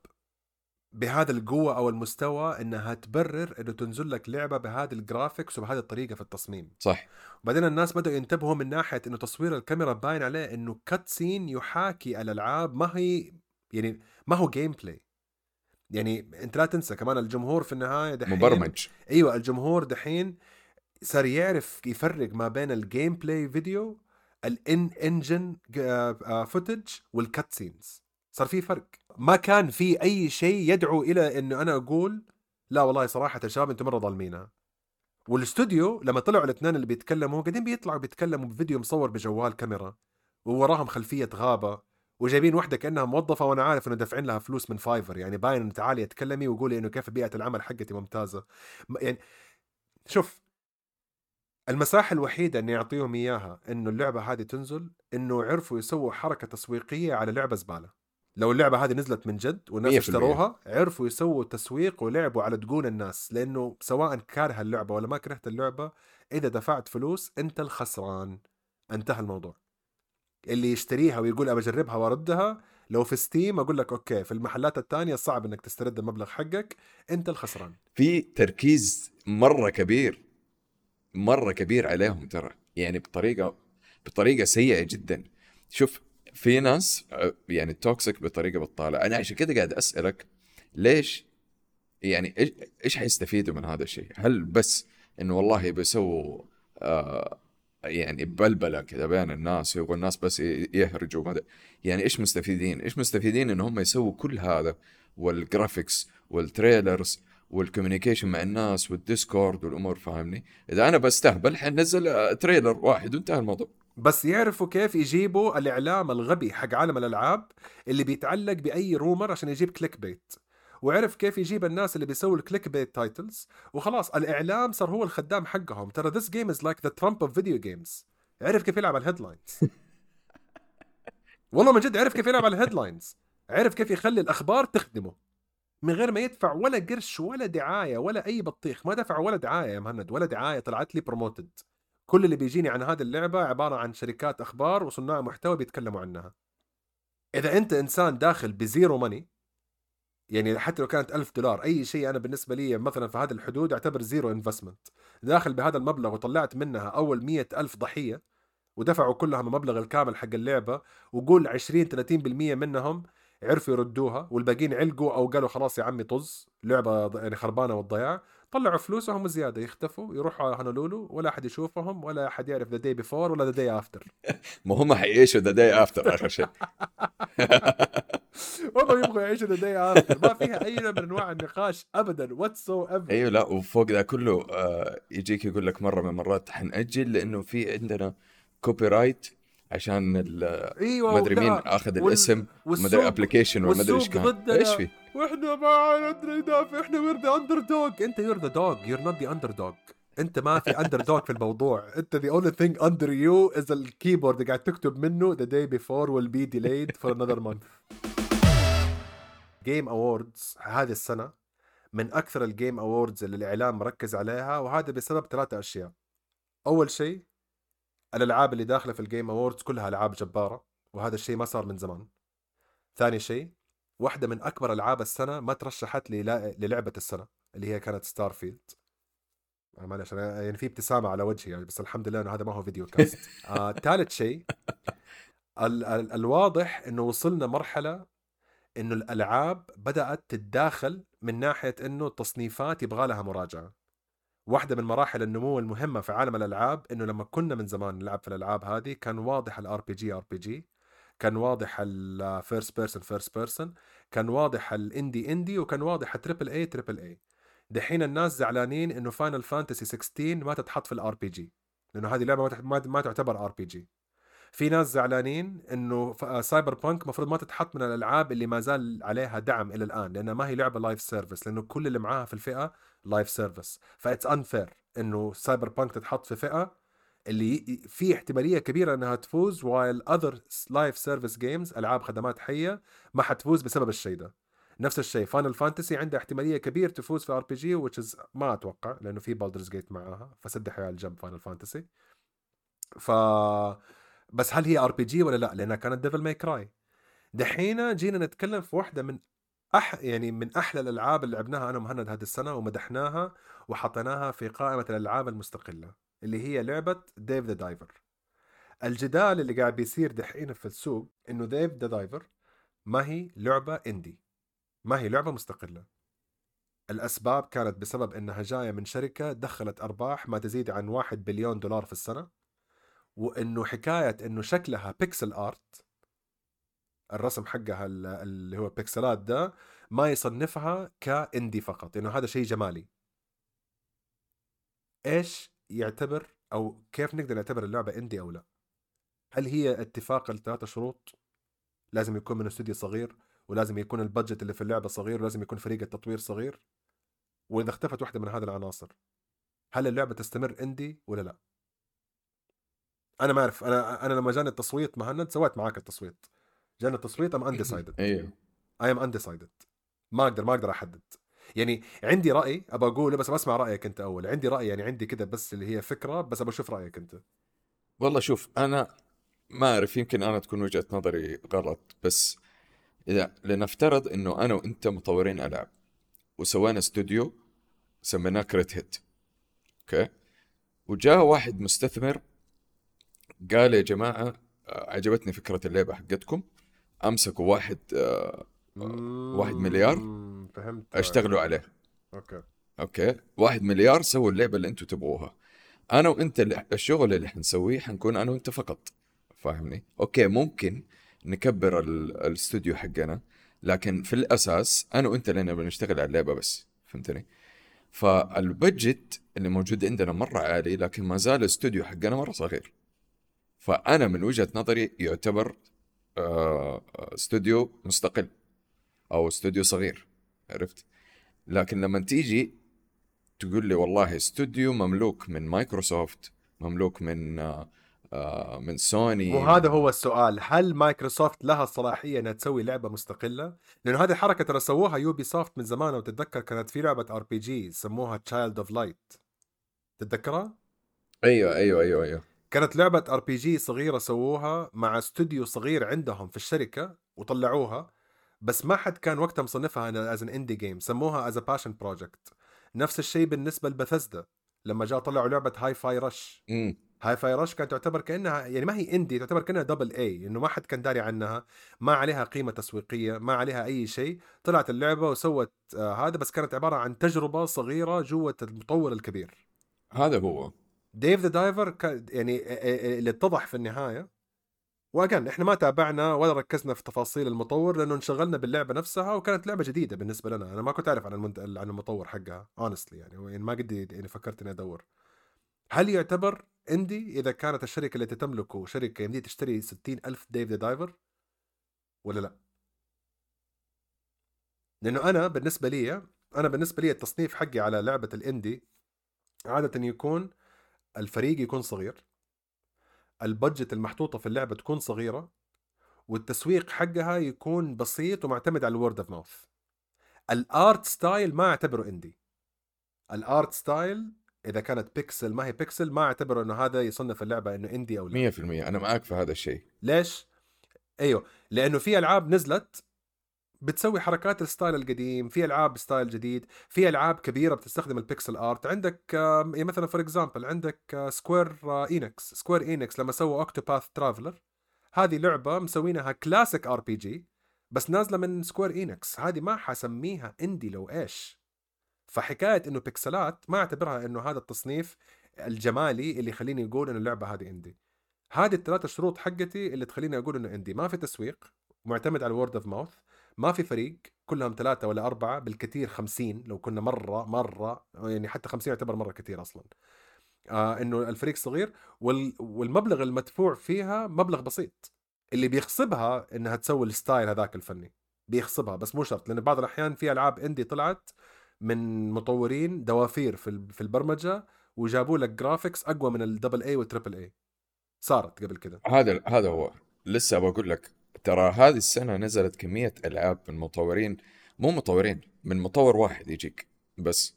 بهذا القوة أو المستوى إنها تبرر إنه تنزل لك لعبة بهذه ال graphics وبهذه الطريقة في التصميم. صح. بعدين الناس بدأوا ينتبهوا من ناحية إنه تصوير الكاميرا باين عليه إنه cutscene يحاكي الألعاب ما هي يعني ما هو gameplay يعني أنت لا تنسى كمان الجمهور في النهاية دحين مبرمج. أيوه الجمهور دحين صار يعرف يفرق ما بين ال gameplay video ال in-engine footage وال cutscenes صار في فرق. ما كان في أي شيء يدعو إلى انه أنا أقول لا والله صراحة يا شباب أنتم مرة ظالمينها والاستوديو لما طلعوا الاثنين اللي بيتكلموا قاعدين بيطلعوا بيتكلموا بفيديو مصور بجوال كاميرا ووراهم خلفية غابة وجايبين وحدة كأنها موظفة وأنا عارف إنه دافعين لها فلوس من فايفر يعني باين إنه تعالي اتكلمي وقولي إنه كيف بيئة العمل حقتي ممتازة. يعني شوف المساحة الوحيدة إني أعطيهم إياها إنه اللعبة هذه تنزل إنه عرفوا يسووا حركة تسويقية على لعبة زبالة. لو اللعبة هذه نزلت من جد والناس اشتروها عرفوا يسووا تسويق ولعبوا على دقون الناس لأنه سواء كاره اللعبة ولا ما كرهت اللعبة إذا دفعت فلوس أنت الخسران. انتهى الموضوع. اللي يشتريها ويقول أبى أجربها وأردها لو في Steam أقول لك okay في المحلات الثانية صعب إنك تسترد المبلغ حقك أنت الخسران. في تركيز مرة كبير مرة كبير عليهم ترى. يعني بطريقة بطريقة سيئة جدا. شوف في ناس آه، يعني toxic بطريقة بطاله أنا عشان كده قاعد أسألك ليش يعني إيش حيستفيدوا من هذا الشيء؟ هل بس إنه والله بيسووا آه يعني بلبلة كذا بين الناس يبغوا الناس بس يهرجوا وهذا يعني إيش مستفيدين؟ إيش مستفيدين إن هم يسووا كل هذا وال graphics وال trailers وال communication مع الناس وال Discord والأمور فاهمني؟ إذا أنا بستهبل حنزل آه، trailer واحد وانتهى الموضوع بس يعرفوا كيف يجيبوا الإعلام الغبي حق عالم الألعاب اللي بيتعلق بأي rumor عشان يجيب clickbait وعرف كيف يجيب الناس اللي بيسووا ال clickbait titles وخلاص الإعلام صار هو الخدام حقهم. ترى this game is like the Trump of video games. عرف كيف يلعب على ال headlines والله من جد عرف كيف يلعب على ال headlines عرف كيف يخلي الأخبار تخدمه. من غير ما يدفع ولا قرش ولا دعاية ولا أي بطيخ. ما دفع ولا دعاية يا مهند ولا دعاية طلعت لي promoted كل اللي بيجيني عن هذه اللعبة عبارة عن شركات أخبار وصناع محتوى بيتكلموا عنها. إذا أنت إنسان داخل ب zero money يعني حتى لو كانت ألف دولار أي شيء أنا بالنسبة لي مثلا في هذه الحدود أعتبر zero investment داخل بهذا المبلغ وطلعت منها أول مية ألف ضحية ودفعوا كلهم المبلغ الكامل حق اللعبة وقول 20 30% منهم عرفوا يردوها والباقيين علقوا أو قالوا خلاص يا عمي طز لعبة يعني خربانة والضياع. طلعوا فلوسهم وزياده يختفوا يروحوا على هونولولو ولا أحد يشوفهم ولا أحد يعرف The Day Before ولا The Day After ما هم حيعيشوا the day after آخر شيء. هم يبغوا يعيشوا the day after ما فيها أي نوع من أنواع النقاش ابدا ever أيوه لا وفوق ذا كله آه يجيك يقول لك مرة من المرات حنأجل لأنه في عندنا copyright عشان ال- أيوه ما أدري مين آخذ وال- الاسم ما أدري application ولا ما أدري إيش كان. ضدنا. إيش في؟ وإحنا ما ندري ندافع إحنا we're the underdog أنت you're the dog you're not the underdog أنت ما في underdog في الموضوع. أنت the only thing under you is ال keyboard اللي قاعد تكتب منه the day before will be delayed for another month. Game Awards هذه السنة من أكثر ال Game Awards اللي الإعلام مركز عليها وهذا بسبب ثلاثة أشياء. أول شيء الألعاب اللي داخلة في ال Game Awards كلها ألعاب جبارة وهذا الشيء ما صار من زمان. ثاني شيء واحدة من أكبر ألعاب السنة ما ترشحت للعبة السنة اللي هي كانت Starfield معلش أنا يعني في ابتسامة على وجهي يعني بس الحمد لله إنه هذا ما هو videocast. آه، ثالث شيء ال- ال- الواضح إنه وصلنا مرحلة إنه الألعاب بدأت تتداخل من ناحية إنه التصنيفات يبغى لها مراجعة. واحدة من مراحل النمو المهمة في عالم الألعاب إنه لما كنا من زمان نلعب في الألعاب هذه كان واضح ال RPG RPG كان واضح ال first person first person كان واضح ال indie indie وكان واضح ال triple A triple A دحين الناس زعلانين إنه Final Fantasy 16 ما تتحط في ال RPG لأنه هذه لعبة ما تعتبر RPG في ناس زعلانين إنه ف- Cyberpunk المفروض ما تتحط من الألعاب اللي ما زال عليها دعم إلى الآن لأنها ما هي لعبة live service لأنه كل اللي معاها في الفئة live service that's unfair إنه Cyberpunk تتحط في فئة اللي في احتمالية كبيرة إنها تفوز while other live service games ألعاب خدمات حية ما حتفوز بسبب الشيء ده. نفس الشيء Final Fantasy عندها احتمالية كبير تفوز في RPG ما أتوقع لأنه في Baldur's Gate معاها فسد حياه الجنب Final Fantasy ف بس هل هي RPG ولا لا؟ لأنها كانت Devil May Cry دحين جينا نتكلم في واحدة من أح يعني من أحلى الألعاب اللي لعبناها أنا ومهند هذه السنة ومدحناها وحطيناها في قائمة الألعاب المستقلة اللي هي لعبة Dave the Diver الجدال اللي قاعد بيصير دحين في السوق إنه Dave the Diver ما هي لعبة indie ما هي لعبة مستقلة. الأسباب كانت بسبب إنها جاية من شركة دخلت أرباح ما تزيد عن واحد بليون دولار في السنة. وإنه حكاية إنه شكلها pixel art الرسم حقها ال- اللي هو بيكسلات ده ما يصنفها ك indie فقط انه هذا شيء جمالي. إيش يعتبر أو كيف نقدر نعتبر اللعبة indie أو لا؟ هل هي اتفاق الثلاثة شروط؟ لازم يكون من استوديو صغير ولازم يكون ال budget اللي في اللعبة صغير ولازم يكون فريق التطوير صغير؟ وإذا اختفت واحدة من هذه العناصر هل اللعبة تستمر indie ولا لا؟ أنا ما أعرف أنا أنا لما جاني التصويت مهند سويت معاك التصويت. جاني التصويت I'm undecided أيوه I am undecided ما أقدر ما أقدر أحدد. يعني عندي رأي أبى أقوله بس بسمع رأيك أنت أول. عندي رأي يعني عندي كده بس اللي هي فكرة بس أبى أشوف رأيك أنت. والله شوف أنا ما أعرف يمكن أنا تكون وجهة نظري غلط بس إذا لنفترض إنه أنا وأنت مطورين ألعاب وسوينا استوديو سميناه Crate Hit okay؟ وجاء واحد مستثمر قال يا جماعة آه، عجبتني فكرة اللعبة حقتكم. أمسكوا واحد آه، واحد مليار؟ فهمت. أشتغلوا عليه. okay. okay. واحد مليار سووا اللعبة اللي أنتم تبغوها. أنا وأنت اللي الشغل اللي حنسويه حنكون أنا وأنت فقط. فاهمني؟ okay ممكن نكبر ال- الاستوديو حقنا لكن في الأساس أنا وأنت اللي نبغى نشتغل على اللعبة بس. فهمتني؟ فال budget اللي موجود عندنا مرة عالي لكن ما زال الاستوديو حقنا مرة صغير. فأنا من وجهة نظري يعتبر آه، استوديو مستقل أو استوديو صغير عرفت؟ لكن لما تيجي تقول لي والله استوديو مملوك من مايكروسوفت مملوك من آه، آه، من سوني. وهذا هو السؤال. هل مايكروسوفت لها الصلاحيه إنها تسوي لعبة مستقلة؟ لأنه هذه الحركة ترى سووها Ubisoft من زمان وتتذكر كانت في لعبة RPG سموها Child of Light تتذكرها؟ أيوه أيوه أيوه أيوه. كانت لعبة RPG صغيرة سووها مع استوديو صغير عندهم في الشركة وطلعوها بس ما حد كان وقتها مصنفها as an indie game سموها از passion project نفس الشيء بالنسبة لبثزدا لما جاء طلعوا لعبة Hi-Fi Rush Hi-Fi Rush كانت تعتبر كأنها يعني ما هي indie تعتبر كأنها double A إنه ما حد كان داري عنها ما عليها قيمة تسويقية ما عليها أي شيء. طلعت اللعبة وسوت آه هذا بس كانت عبارة عن تجربة صغيرة جوة المطور الكبير. هذا هو. Dave the Diver يعني اللي اتضح في النهاية. وأجان إحنا ما تابعنا ولا ركزنا في تفاصيل المطور لأنه انشغلنا باللعبة نفسها وكانت لعبة جديدة بالنسبة لنا. أنا ما كنت أعرف عن المنت... عن المطور حقها honestly يعني. يعني ما قد يعني فكرت اني أدور. هل يعتبر indie إذا كانت الشركة التي تملكه شركة يمدي تشتري 60 ألف Dave the Diver ولا لا؟ لأنه أنا بالنسبة لي أنا بالنسبة لي التصنيف حقي على لعبة ال indie عادة يكون الفريق يكون صغير ال budget المحطوطة في اللعبة تكون صغيرة والتسويق حقها يكون بسيط ومعتمد على ال word of mouth ال art style ما اعتبره indie ال art style إذا كانت بيكسل ما هي بيكسل ما اعتبره إنه هذا يصنف اللعبة إنه indie أو لا. 100% أنا معاك في هذا الشيء. ليش؟ أيوه لأنه في ألعاب نزلت بتسوي حركات ال style القديم في ألعاب style جديد في ألعاب كبيرة بتستخدم ال pixel art. عندك يعني مثلا for example عندك Square Enix Square Enix لما سووا Octopath Traveler هذه لعبة مسوينها classic RPG بس نازلة من Square Enix هذه ما حسميها indie لو إيش. فحكاية إنه بيكسلات ما أعتبرها إنه هذا التصنيف الجمالي اللي يخليني أقول إنه اللعبة هذه اندي هذه الثلاث شروط حقتي اللي تخليني أقول إنه indie ما في تسويق معتمد على ال word of mouth ما في فريق كلهم ثلاثة ولا أربعة بالكثير خمسين لو كنا مرة مرة يعني حتى خمسين يعتبر مرة كثير أصلا. آه إنه الفريق صغير وال... والمبلغ المدفوع فيها مبلغ بسيط. اللي بيخصبها إنها تسوي ال style هذاك الفني. بيخصبها بس مو شرط لأن بعض الأحيان في ألعاب indie طلعت من مطورين دوافير في في البرمجة وجابوا لك graphics أقوى من ال double A وال triple A صارت قبل كده. هذا هذا هو. لسه بقول لك ترى هذه السنة نزلت كمية ألعاب من مطورين مو مطورين من مطور واحد يجيك بس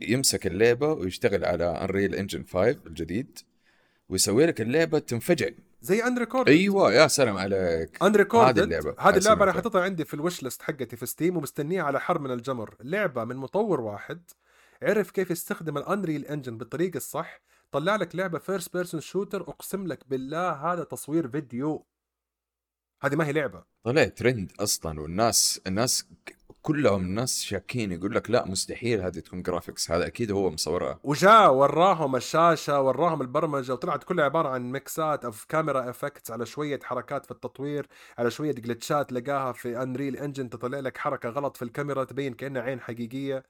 يمسك اللعبة ويشتغل على Unreal Engine 5 الجديد ويسوي لك اللعبة تنفجع. زي Unrecord أيوه يا سلام عليك. Unrecord هذه اللعبة هذه اللعبة أنا حاططها عندي في ال wish list حقتي في Steam ومستنيها على حر من الجمر. لعبة من مطور واحد. عرف كيف يستخدم ال Unreal Engine بالطريقة الصح. طلع لك لعبة first person shooter أقسم لك بالله هذا تصوير فيديو هذه ما هي لعبة. طلع ترند أصلا والناس الناس كلهم الناس شاكين يقول لك لا مستحيل هذه تكون graphics هذا أكيد هو مصورها. وجاء وراهم الشاشة وراهم البرمجة وطلعت كلها عبارة عن ميكسات of camera effects على شوية حركات في التطوير على شوية glitchات لقاها في Unreal Engine تطلع لك حركة غلط في الكاميرا تبين كأنها عين حقيقية.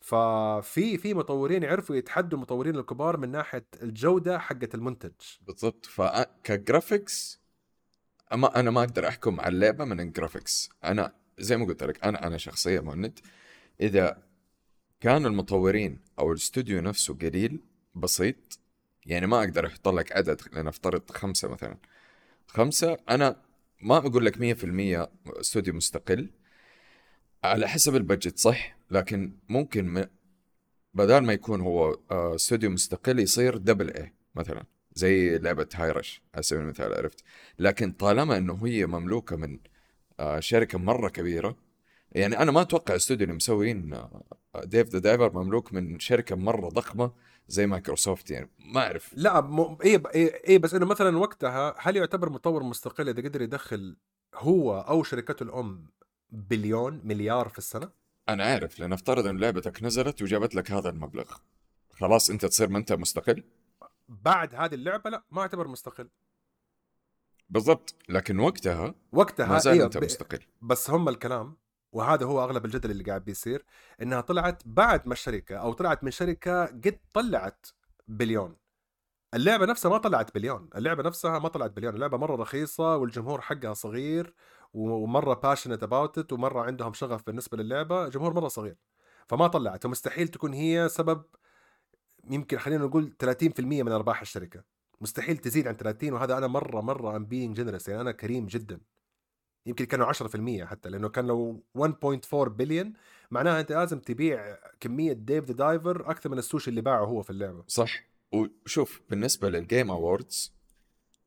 ففي في مطورين عرفوا يتحدوا المطورين الكبار من ناحية الجودة حقة المنتج. بالضبط. فك graphics أما أنا ما أقدر أحكم على اللعبة من ال graphics أنا زي ما قلت لك أنا أنا شخصيا مهند. إذا كان المطورين أو الاستوديو نفسه قليل بسيط يعني ما أقدر أحط لك عدد لنفترض خمسة مثلا. خمسة أنا ما أقول لك 100% استوديو مستقل. على حسب ال budget صح لكن ممكن بدل ما يكون هو آه، استوديو مستقل يصير double A مثلا. زي لعبة Hi-Fi Rush على سبيل المثال عرفت لكن طالما إنه هي مملوكة من آه، شركة مرة كبيرة يعني أنا ما أتوقع الاستوديو اللي مسوين Dave the Diver مملوك من شركة مرة ضخمة زي مايكروسوفت يعني ما أعرف لا م... إيه إيه, إيه بس إنه مثلا وقتها هل يعتبر مطور مستقل إذا قدر يدخل هو أو شركته الأم بليون مليار في السنة؟ أنا عارف لنفترض إن لعبتك نزلت وجابت لك هذا المبلغ خلاص أنت تصير ما أنت مستقل؟ بعد هذه اللعبة لا ما اعتبر مستقل. بالضبط. لكن وقتها وقتها ما زال إيه أنت مستقل. بس هم الكلام وهذا هو أغلب الجدل اللي قاعد بيصير إنها طلعت بعد ما الشركة أو طلعت من شركة قد طلعت بليون. اللعبة نفسها ما طلعت بليون. اللعبة نفسها ما طلعت بليون. اللعبة مرة رخيصة والجمهور حقها صغير ومرة passionate about it ومرة عندهم شغف بالنسبة للعبة جمهور مرة صغير. فما طلعت. ومستحيل تكون هي سبب يمكن خلينا نقول 30% من أرباح الشركة. مستحيل تزيد عن 30 وهذا أنا مرة مرة I'm being generous يعني أنا كريم جدا. يمكن كانوا 10% حتى لأنه كان لو 1.4 بليون معناها أنت لازم تبيع كمية Dave the Diver أكثر من السوشي اللي باعه هو في اللعبة. صح. وشوف بالنسبة لل Game Awards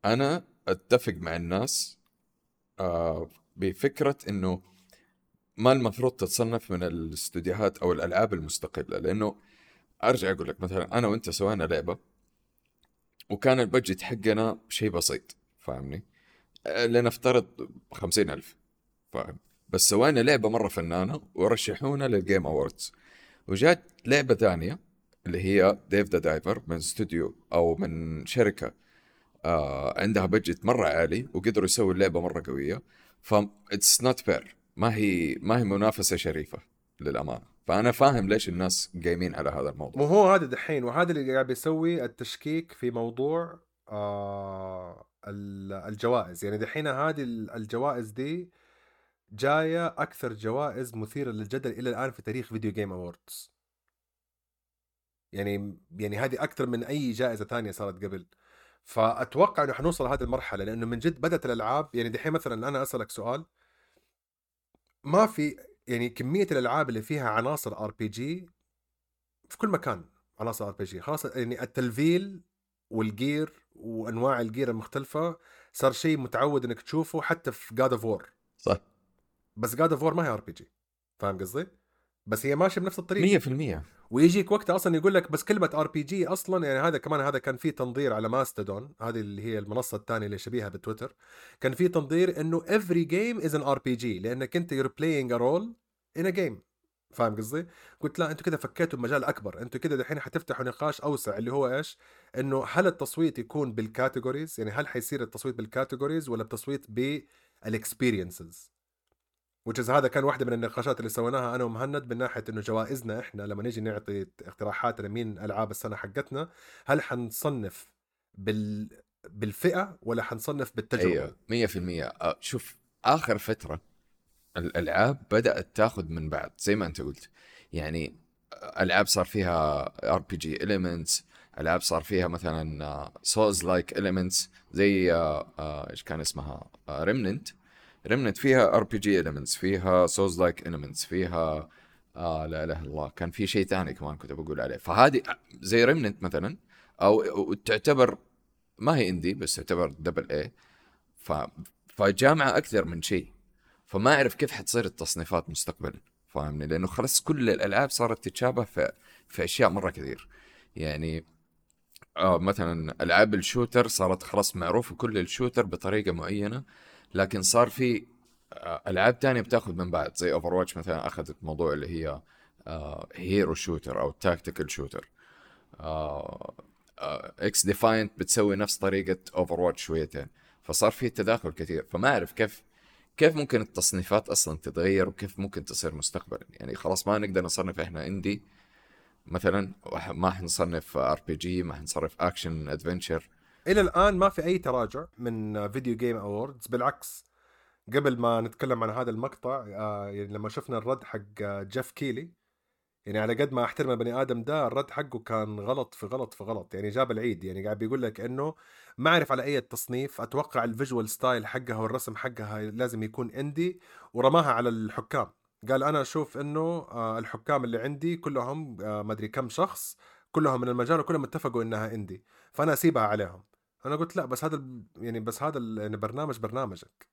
أنا أتفق مع الناس آه بفكرة إنه ما المفروض تتصنف من الاستوديوهات أو الألعاب المستقلة لأنه أرجع أقول لك مثلا أنا وأنت سوينا لعبة وكان البجت حقنا شيء بسيط فاهمني؟ آه، لنفترض خمسين ألف فاهم؟ بس سوينا لعبة مرة فنانة ورشحونا للجيم أووردز وجات لعبة ثانية اللي هي Dave the Diver من استوديو أو من شركة آه عندها budget مرة عالي وقدروا يسووا اللعبة مرة قوية. ف it's not fair ما هي ما هي منافسة شريفة للأمانة. فأنا فاهم ليش الناس قايمين على هذا الموضوع. مو هو هذا دحين وهذا اللي قاعد بيسوي التشكيك في موضوع آه الجوائز. يعني دحين هذه الجوائز دي جاية أكثر جوائز مثيرة للجدل إلى الآن في تاريخ Video Game Awards يعني يعني هذه أكثر من أي جائزة ثانية صارت قبل. فأتوقع إنه حنوصل لهذه المرحلة لأنه من جد بدأت الألعاب. يعني دحين مثلا أنا أسألك سؤال. ما في يعني كمية الألعاب اللي فيها عناصر ار بي جي في كل مكان عناصر ار بي جي خلاص يعني التلفيل وال gear وأنواع ال gear المختلفة صار شيء متعود إنك تشوفه حتى في God of War صح. بس God of War ما هي RPG فاهم قصدي؟ بس هي ماشية بنفس الطريقة. 100% ويجيك وقت أصلا يقول لك بس كلمة RPG أصلا يعني هذا كمان هذا كان في تنظير على Mastodon هذه اللي هي المنصة الثانية اللي شبيهة بتويتر كان في تنظير إنه every game is an RPG لأنك أنت you're playing a role in a game فاهم قصدي؟ قلت لا أنتوا كده فكيتوا بمجال أكبر، أنتوا كده دحين حتفتحوا نقاش أوسع اللي هو إيش؟ إنه هل التصويت يكون بال categories؟ يعني هل حيصير التصويت بال categories ولا التصويت بال experiences؟ وجز هذا كان واحدة من النقاشات اللي سويناها أنا ومهند من ناحية إنه جوائزنا إحنا لما نيجي نعطي اقتراحاتنا مين ألعاب السنة حقتنا هل حنصنف بال بالفئة ولا حنصنف بالتجربة؟ أيوه 100% شوف آخر فترة الألعاب بدأت تاخذ من بعض زي ما أنت قلت. يعني ألعاب صار فيها RPG elements ألعاب صار فيها مثلا souls-like elements زي آه، آه، إيش كان اسمها؟ Remnant Remnant فيها RPG elements فيها souls-like elements فيها آه لا إله إلا الله كان في شيء ثاني كمان كنت بقول عليه. فهذه زي Remnant مثلا أو تعتبر ما هي indie بس تعتبر double A ف فجامعة أكثر من شيء. فما أعرف كيف حتصير التصنيفات مستقبلا فاهمني؟ لأنه خلاص كل الألعاب صارت تتشابه في في أشياء مرة كثير. يعني آه مثلا ألعاب ال shooter صارت خلاص معروفة كل ال shooter بطريقة معينة. لكن صار في آه ألعاب تانية بتاخذ من بعض زي Overwatch مثلا أخذت موضوع اللي هي آه hero shooter أو tactical shooter XDefiant بتسوي نفس طريقة Overwatch شويتين. فصار في تداخل كثير فما أعرف كيف كيف ممكن التصنيفات أصلا تتغير وكيف ممكن تصير مستقبلا. يعني خلاص ما نقدر نصنف إحنا indie مثلا ما حنصنف RPG ما حنصنف action adventure إلى الآن ما في أي تراجع من Video Game Awards بالعكس قبل ما نتكلم عن هذا المقطع آه يعني لما شفنا الرد حق جيف كيلي يعني على قد ما احترم البني آدم ده الرد حقه كان غلط في غلط في غلط يعني جاب العيد يعني قاعد بيقول لك إنه ما أعرف على أي تصنيف أتوقع ال visual style حقها والرسم حقها لازم يكون indie ورماها على الحكام. قال أنا أشوف إنه آه، الحكام اللي عندي كلهم آه، ما أدري كم شخص كلهم من المجال وكلهم اتفقوا إنها اندي فأنا أسيبها عليهم. أنا قلت لا بس هذا يعني بس هذا البرنامج يعني برنامجك.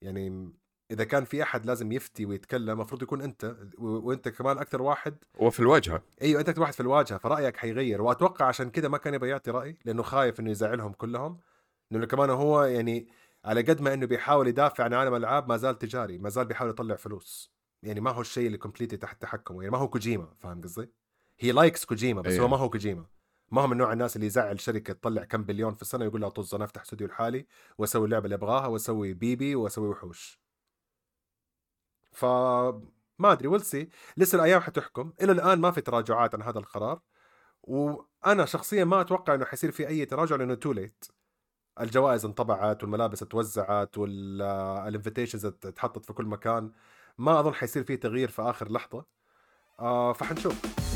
يعني إذا كان في أحد لازم يفتي ويتكلم المفروض يكون أنت وأنت كمان أكثر واحد. وفي الواجهة. أيوه أنت أكثر واحد في الواجهة فرأيك حيغير. وأتوقع عشان كذا ما كان يبغى يعطي رأي لأنه خايف إنه يزعلهم كلهم. لأنه كمان هو يعني على قد ما إنه بيحاول يدافع عن عالم الألعاب ما زال تجاري ما زال بيحاول يطلع فلوس. يعني ما هو الشيء اللي completely تحت تحكمه. يعني ما هو كوجيما فاهم قصدي؟ he likes كوجيما بس. هو ما هو كوجيما. ما هو من نوع الناس اللي يزعل شركة تطلع كم بليون في السنة ويقول لها طز أنا أفتح استوديو لحالي وأسوي اللعبة اللي أبغاها وأسوي baby وأسوي وحوش. ف ما أدري we'll see لسه الأيام حتحكم. إلى الآن ما في تراجعات عن هذا القرار. وأنا شخصيا ما أتوقع إنه حيصير في أي تراجع لأنه too late الجوائز انطبعت والملابس اتوزعت وال invitations اتحطت في كل مكان. ما أظن حيصير في تغيير في آخر لحظة. آه فحنشوف.